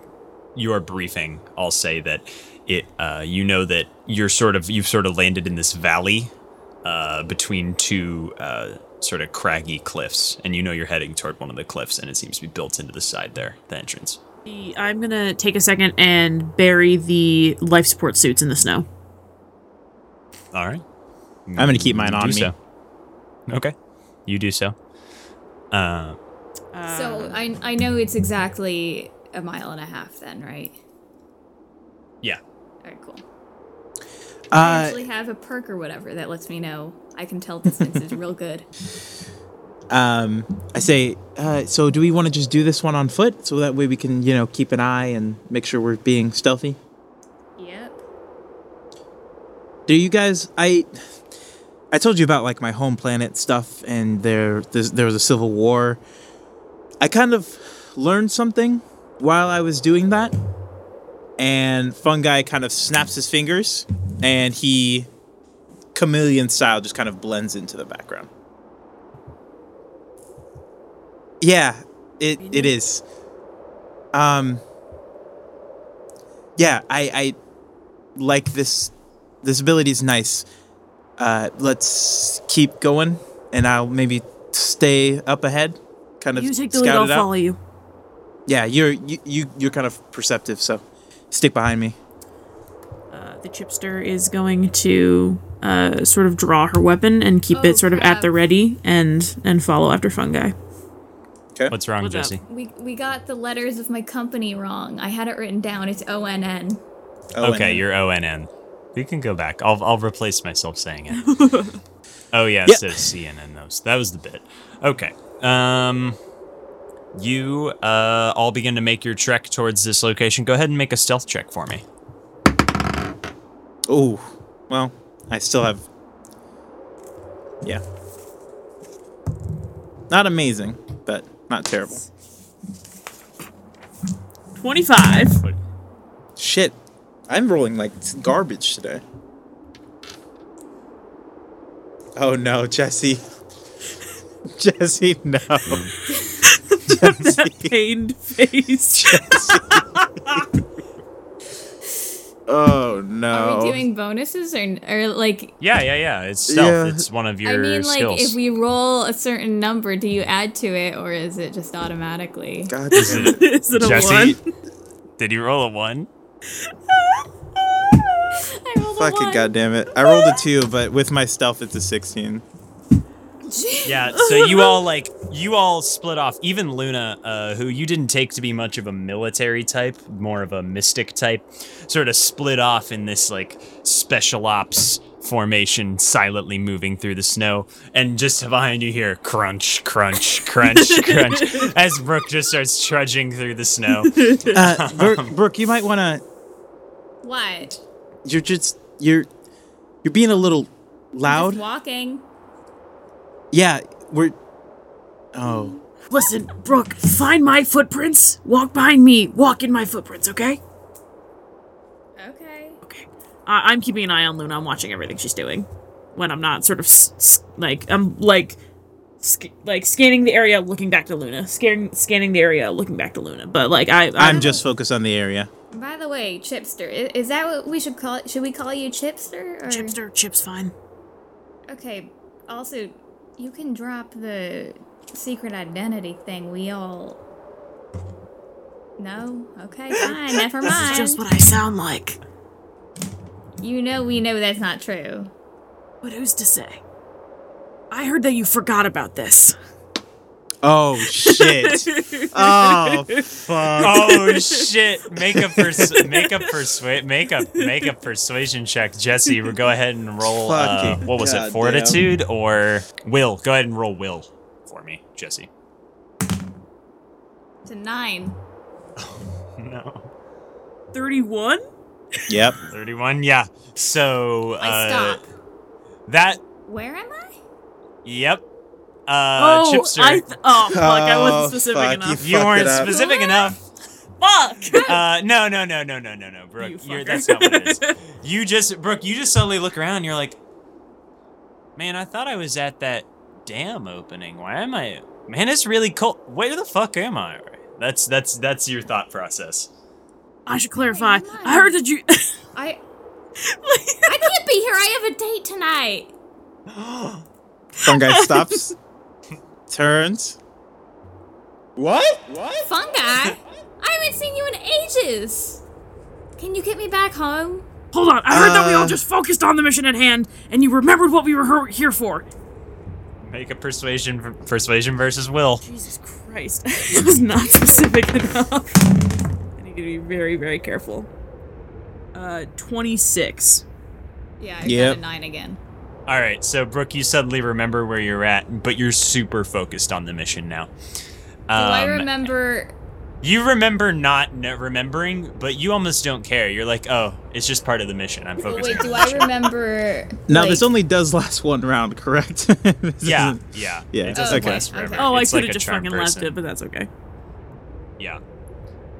your briefing, I'll say that it. Uh, you know that you're sort of you've sort of landed in this valley uh, between two uh, sort of craggy cliffs, and you know you're heading toward one of the cliffs, and it seems to be built into the side there, the entrance. I'm gonna take a second and bury the life support suits in the snow. All right. I'm gonna keep mine Do on me. so. Okay, you do so. Uh, so I I know it's exactly a mile and a half then, right? yeah. All right, cool. I Uh, actually have a perk or whatever that lets me know I can tell distances real good. um, I say, uh, so do we want to just do this one on foot so that way we can, you know, keep an eye and make sure we're being stealthy? Yep. Do you guys? I I told you about like my home planet stuff, and there there was a civil war. I kind of learned something while I was doing that, and Fungi kind of snaps his fingers, and he chameleon style just kind of blends into the background. Yeah, it it is. Um. Yeah, I I like this. This ability is nice. Uh, let's keep going, and I'll maybe stay up ahead. Kind of You take the lead, I'll follow you. Yeah, you're you, you you're kind of perceptive, so stick behind me. The chipster is going to uh, sort of draw her weapon and keep Oh, it sort of at the ready and and follow after fungi. Okay. What's wrong, What's up? Jesse? We we got the letters of my company wrong. I had it written down. It's O N N. Okay, you're ONN. We can go back. I'll I'll replace myself saying it. oh yeah, it Yep. says CNN those. That was the bit. Okay. Um you uh all begin to make your trek towards this location. Go ahead and make a stealth check for me. Oh, well, I still have. Yeah. Not amazing, but not terrible. Twenty five. Shit, I'm rolling like garbage today. Oh no, Jesse. Jesse, no. that pained face. Oh no. Are we doing bonuses or or like? Yeah, yeah, yeah. It's stealth. Yeah. It's one of your I mean, like, skills. if we roll a certain number, do you add to it, or is it just automatically? God damn it. is it a Jesse, one? did you roll a one? I rolled a Fucking one. goddamn it. I rolled a two, but with my stealth, it's a 16. Yeah, so you all like you all split off. Even Luna, uh, who you didn't take to be much of a military type, more of a mystic type, sort of split off in this like special ops formation, silently moving through the snow. And just behind you hear crunch, crunch, crunch, crunch, as Brooke just starts trudging through the snow. Uh, Brooke, Brooke, you might want to. What? You're just. You're. You're being a little loud. Just walking. Yeah, we're. Oh. Listen, Brooke, find my footprints. Walk behind me. Walk in my footprints, okay? Okay. Okay. I I'm keeping an eye on Luna. I'm watching everything she's doing. When I'm not sort of s- s- like I'm like sc- like scanning the area, looking back to Luna. Scanning scanning the area, looking back to Luna. But like I I'm just focused on the area. By the way, Chipster, i- is that what we should call it? Should we call you Chipster? Or? chipster. Chip's fine. Okay. Also, you can drop the secret identity thing. We all. No. Okay. Fine. Never mind. This is just what I sound like. You know, we know that's not true. But who's to say? I heard that you forgot about this. Oh shit! oh fuck! Oh shit! Make a pers- make a persuade make a make a persuasion check, Jesse. Go ahead and roll. Uh, what was it? goddamn. Fortitude or will? Go ahead and roll will for me, Jesse. To a nine. No. 31? Yep. Thirty-one. Yeah. So I uh, stop. that. Where am I? Yep. Uh, oh, Chipster. I th- oh, fuck, I Oh, wasn't specific fuck, enough. you fucked weren't specific enough. Fuck! Uh, no, no, no, no, no, no, no, Brooke. You you're, that's not what it is. You just, Brooke, you just suddenly look around. And you're like, man, I thought I was at that dam opening. Why am I? Man, it's really cold. Where the fuck am I? That's that's that's your thought process. I should clarify. Come. I heard that you. I I can't be here. I have a date tonight. Some guy stops, turns. What? What? Fungi. I haven't seen you in ages. Can you get me back home? Hold on. I heard that we all Uh. just focused on the mission at hand, and you remembered what we were here for. Make a persuasion persuasion versus will. Jesus Christ. it was not specific enough. I need to be very, very careful. Uh, 26. Yeah, I Yep. got a nine again. All right, so Brooke, you suddenly remember where you're at, but you're super focused on the mission now. Do I Um, remember? You remember not n- remembering, but you almost don't care. You're like, oh, it's just part of the mission. I'm focused. wait, on do the I remember? Now like, this only does last one round, correct? Yeah, yeah, Yeah, It doesn't okay, last forever. okay. Oh, I could like have just charm fucking left it, but that's okay. Yeah.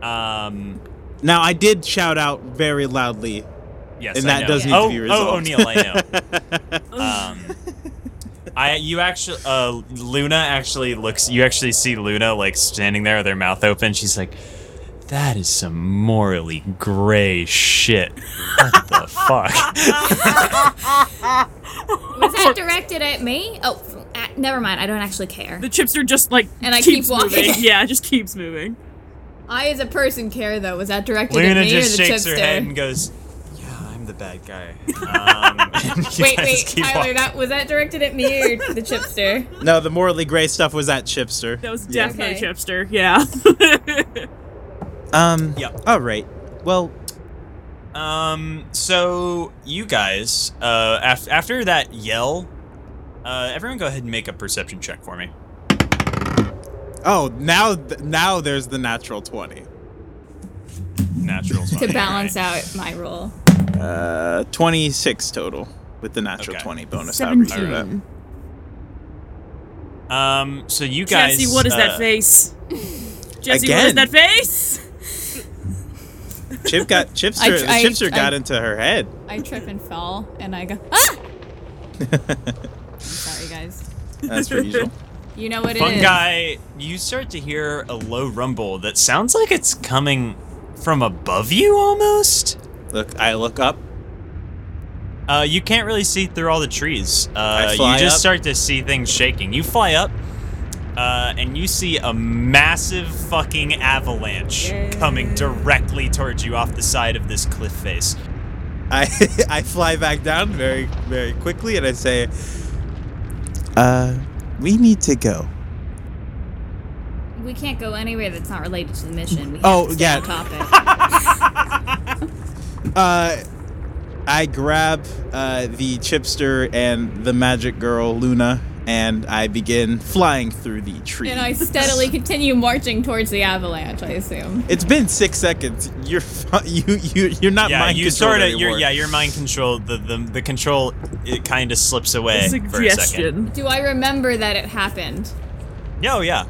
Um. Now I did shout out very loudly, Yes. and I that know. does need oh, to be resolved. Oh, O'Neill, I know. um. I you actually uh Luna actually looks you actually see Luna like standing there with her mouth open. She's like, that is some morally gray shit. What the fuck? Was that directed at me? Oh, uh, never mind. I don't actually care. The chips are just, like, And I keep walking. moving. Yeah, just keeps moving. I, as a person, care though. Was that directed at me just or the shakes her head and goes, "Yeah, I'm the bad guy." Um, wait, wait, Tyler. walking. That was that directed at me or the chipster? No, the morally gray stuff was at Chipster. That was Yeah. definitely Okay. chipster, yeah. Um. Yeah. All right. Well, Um, so you guys, uh, af- after that yell, uh, everyone go ahead and make a perception check for me. oh, now th- now there's the natural twenty. Natural 20, to balance alright. out my roll. Uh, twenty six total with the natural Okay. twenty bonus. however you 17. Um, so you guys. Jesse, what is uh, that face? Jesse, what Again. is that face? Chip got Chipster. I- I- Chipster got I- into her head. I trip and fall, and I go ah. I'm sorry, guys. That's per usual. You know what it is. Fungi, you start to hear a low rumble that sounds like it's coming from above you almost. Look, I look up. Uh, you can't really see through all the trees. Uh, I you just up. start to see things shaking. You fly up, uh, and you see a massive fucking avalanche coming directly towards you off the side of this cliff face. I I fly back down very very quickly and I say, "Uh, we need to go." We can't go anywhere that's not related to the mission. We have Oh, to stay yeah. on topic. Uh, I grab uh, the chipster and the magic girl Luna, and I begin flying through the trees. and I steadily continue marching towards the avalanche. I assume. It's been six seconds. You're fu- you you you're not yeah, mind you controlled sort of you're, yeah, your mind control. The the, the control it kind of slips away for a second. Do I remember that it happened? No, yeah,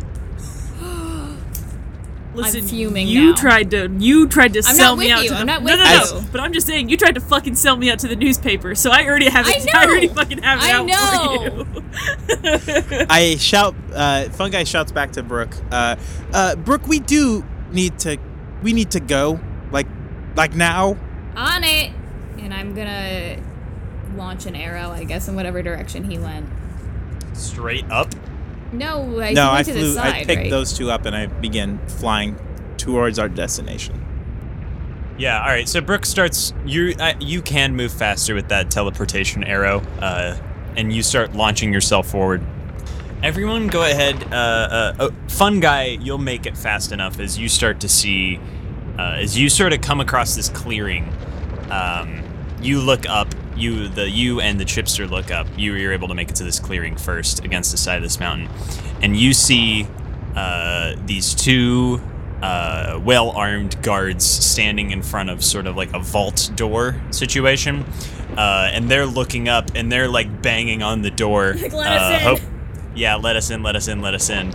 Listen, fuming you now. tried to you tried to I'm sell not me out you, to the I'm not no, with no, no. you. But I'm just saying, you tried to fucking sell me out to the newspaper, so I already have I it. know. already fucking have it I out know. for you. I shout. Uh, Fungi shouts back to Brooke. Uh, uh, Brooke, we do need to. We need to go. Like, like now. On it, and I'm gonna launch an arrow. I guess in whatever direction he went. straight up. No, I no, I to flew. the side, I picked right? those two up and I began flying towards our destination. Yeah. All right. So Brooke starts. You uh, you can move faster with that teleportation arrow, uh, and you start launching yourself forward. Everyone, go ahead. Uh, uh, oh, fun guy, you'll make it fast enough as you start to see, uh, as you sort of come across this clearing. Um, you look up. You the you and the chipster look up. You you're able to make it to this clearing first against the side of this mountain, and you see uh, these two uh, well armed guards standing in front of sort of like a vault door situation. Uh, and they're looking up and they're like banging on the door. Like, "Let us uh, in." yeah, let us in, let us in, let us in.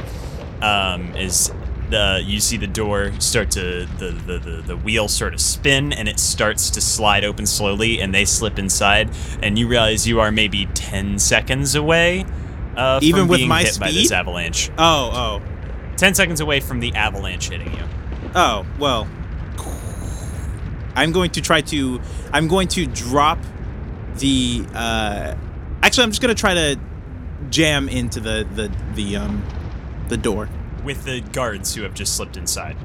Um, is the you see the door start to the, the the the wheel sort of spin and it starts to slide open slowly and they slip inside and you realize you are maybe ten seconds away. Uh, Even with being my hit by this speed? avalanche. Oh, oh, 10 seconds away from the avalanche hitting you. oh. Well, I'm going to try to. I'm going to drop the. Uh, actually, I'm just gonna try to jam into the the the um the door. With the guards who have just slipped inside.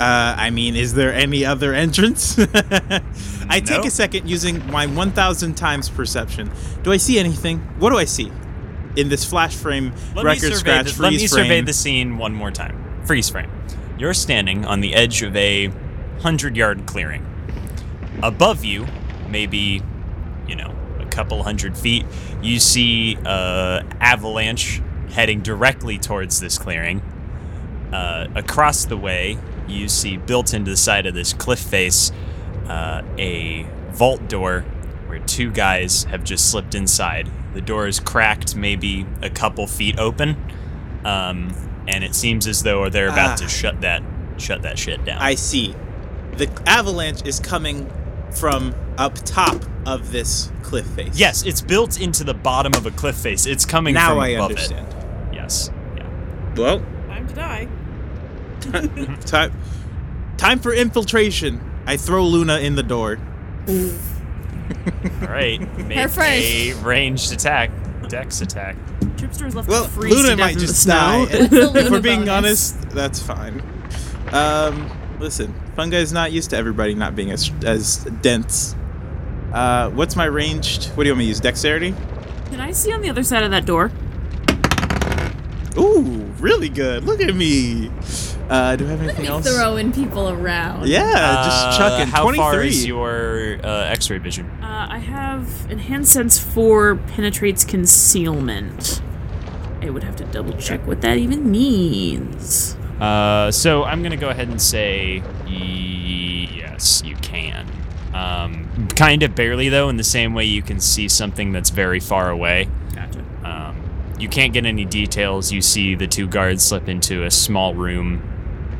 Uh, I mean, is there any other entrance? I take a second using my 1,000 times perception. Do I see anything? What do I see in this flash frame Let record scratch the, freeze let me frame? survey the scene one more time. Freeze frame. You're standing on the edge of a 100 yard clearing. Above you, maybe, you know, a couple hundred feet, you see uh, avalanche heading directly towards this clearing. Uh, across the way, you see built into the side of this cliff face uh, a vault door where two guys have just slipped inside. The door is cracked, maybe a couple feet open, um, and it seems as though they're about Ah. to shut that shut that shit down. I see. The avalanche is coming from up top of this cliff face. yes, it's built into the bottom of a cliff face. It's coming Now from I above understand. it. Yes. Yeah. Well, Time to die. time time for infiltration. I throw Luna in the door. All right. Make Her first. a ranged attack. Dex attack. Chipster's left Well, to Luna might just snow. die. If we're being bonus. honest, that's fine. Um, listen, Fungi's not used to everybody not being as as dense. Uh, what's my ranged? What do you want me to use? Dexterity? Can I see on the other side of that door? Ooh, really good. Look at me. Uh, do I have Look at anything me else? throwing people around. Yeah, Uh, just chucking. How 23. far is your uh, X-ray vision? Uh, I have enhanced sense for penetrates concealment. I would have to double check what that even means. Uh, so I'm gonna go ahead and say yes, you can. Um, kind of barely though, in the same way you can see something that's very far away. Gotcha. Um, you can't get any details. You see the two guards slip into a small room.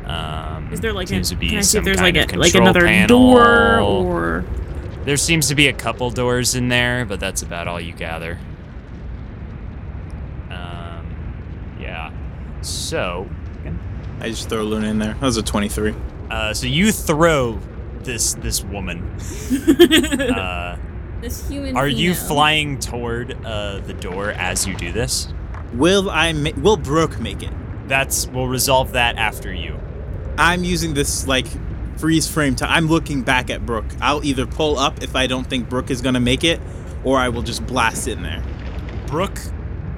Um, Is there like a, seems to be can I see if some there's like kind a like another panel. door or There seems to be a couple doors in there, but that's about all you gather. Um, yeah. So, I just throw Luna in there. That was a 23. uh, so you throw this this woman. uh, This human. are you flying toward uh, the door as you do this? Will I? Ma- will Brooke make it? That's we'll resolve that after you. I'm using this like freeze frame time. I'm looking back at Brooke. I'll either pull up if I don't think Brooke is gonna make it, or I will just blast in there. Brooke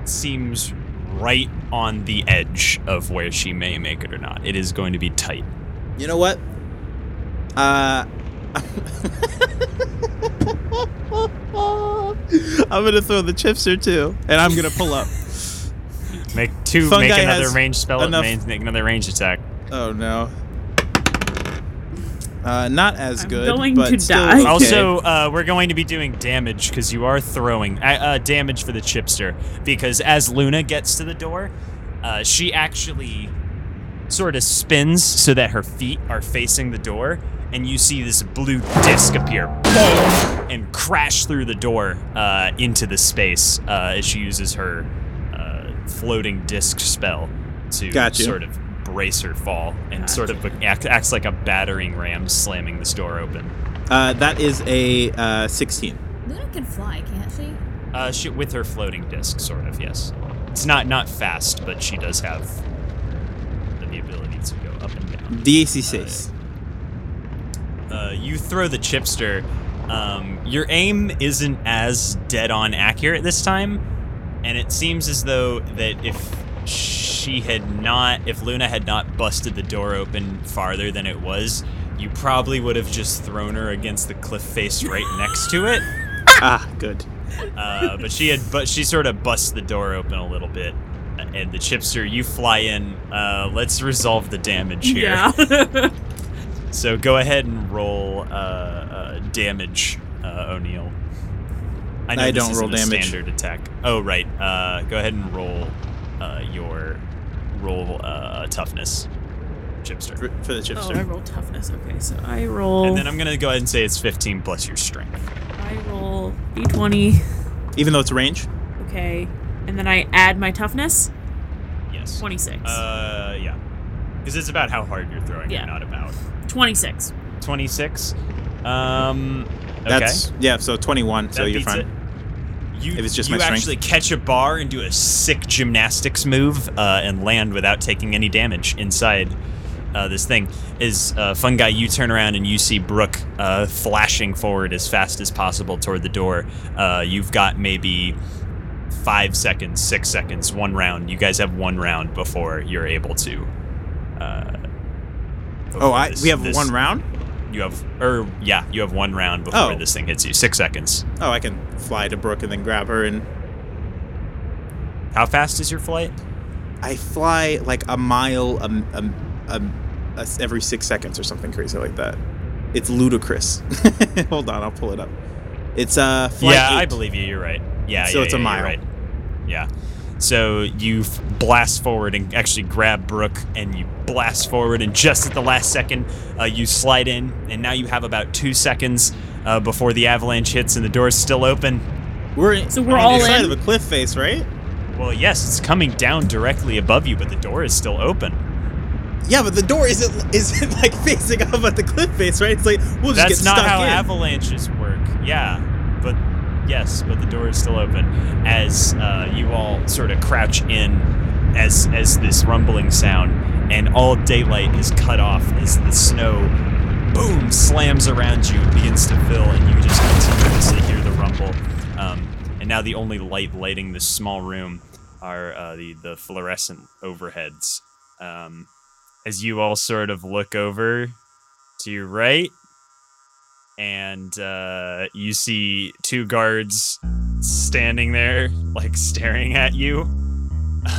seems right on the edge of where she may make it or not. It is going to be tight. You know what? Uh. I'm gonna throw the chipster too, and I'm gonna pull up. Make two. Fungi make another range spell. enough- Make, make another range attack. Oh no. Uh, not as I'm good. going but to still die. okay. Also, uh, we're going to be doing damage because you are throwing uh, uh, damage for the chipster. Because as Luna gets to the door, uh, she actually sort of spins so that her feet are facing the door, and you see this blue disc appear, boom, and crash through the door uh, into the space uh, as she uses her uh, floating disc spell to Gotcha. sort of brace her fall, and sort of act, acts like a battering ram slamming this door open. Uh, that is a uh, 16. Luna can fly, can't she? Uh, she, with her floating disc, sort of, yes. It's not not fast, but she does have the ability to go up and down. DC 6. You throw the chipster. Um, your aim isn't as dead on accurate this time, and it seems as though that if she had not, if Luna had not busted the door open farther than it was, you probably would have just thrown her against the cliff face right next to it. ah, good. Uh, but she had, but she sort of busts the door open a little bit, and the chipster, you fly in. Uh, let's resolve the damage here. Yeah. So go ahead and roll uh, uh, damage, uh, O'Neill. know I this don't isn't roll a damage. Standard attack. Oh right. Uh, go ahead and roll uh, your roll uh, toughness, chipster. For, for the oh, I roll toughness. Okay, so I roll. And then I'm gonna go ahead and say it's 15 plus your strength. I roll d20. Even though it's range. Okay, and then I add my toughness. Yes. 26. Uh, yeah. Because it's about how hard you're throwing, Yeah. it, not about 26. 26. Um. Okay. That's yeah. So 21. so you're fine. it. You, If it's just you my strength. actually catch a bar and do a sick gymnastics move uh, and land without taking any damage inside uh, this thing. Is uh, fun guy? You turn around and you see Brooke uh, flashing forward as fast as possible toward the door. Uh, you've got maybe five seconds, six seconds, one round. You guys have one round before you're able to. Uh, Oh, I this- we have this- one round. You have, or yeah, you have one round before Oh. this thing hits you. Six seconds. Oh, I can fly to Brooke and then grab her, and How fast is your flight? I fly like a mile um, um, um, uh, every six seconds or something crazy like that. It's ludicrous. Hold on, I'll pull it up. It's uh, flight yeah, I believe you. You're right. Yeah, So yeah, it's a mile. You're right. Yeah. So you blast forward and actually grab Brooke, and you blast forward, and just at the last second, uh, you slide in, and now you have about two seconds uh, before the avalanche hits, and the door's still open. We're So we're on all the side in? of a cliff face, right? Well, yes, it's coming down directly above you, but the door is still open. Yeah, but the door isn't isn't like facing up at the cliff face, right? It's like we'll just get away. That's not stuck how in. avalanches work. Yeah, but yes, but the door is still open as uh, you all sort of crouch in as as this rumbling sound, and all daylight is cut off as the snow boom slams around you, begins to fill, and you just continuously hear the rumble. Um, and now the only light lighting this small room are uh, the the fluorescent overheads. Um, as you all sort of look over to your right and uh, you see two guards standing there, like staring at you.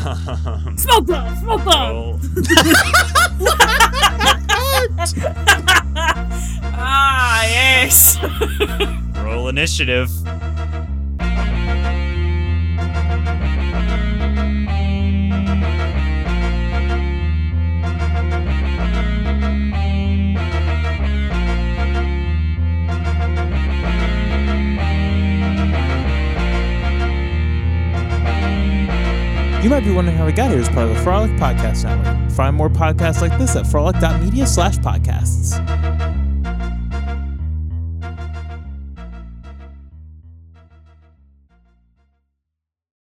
Um, Smoke bomb! Smoke bomb! ah, yes! roll initiative. You might be wondering how we got here as part of the Frolic Podcast Network. Find more podcasts like this at frolic.media slash podcasts.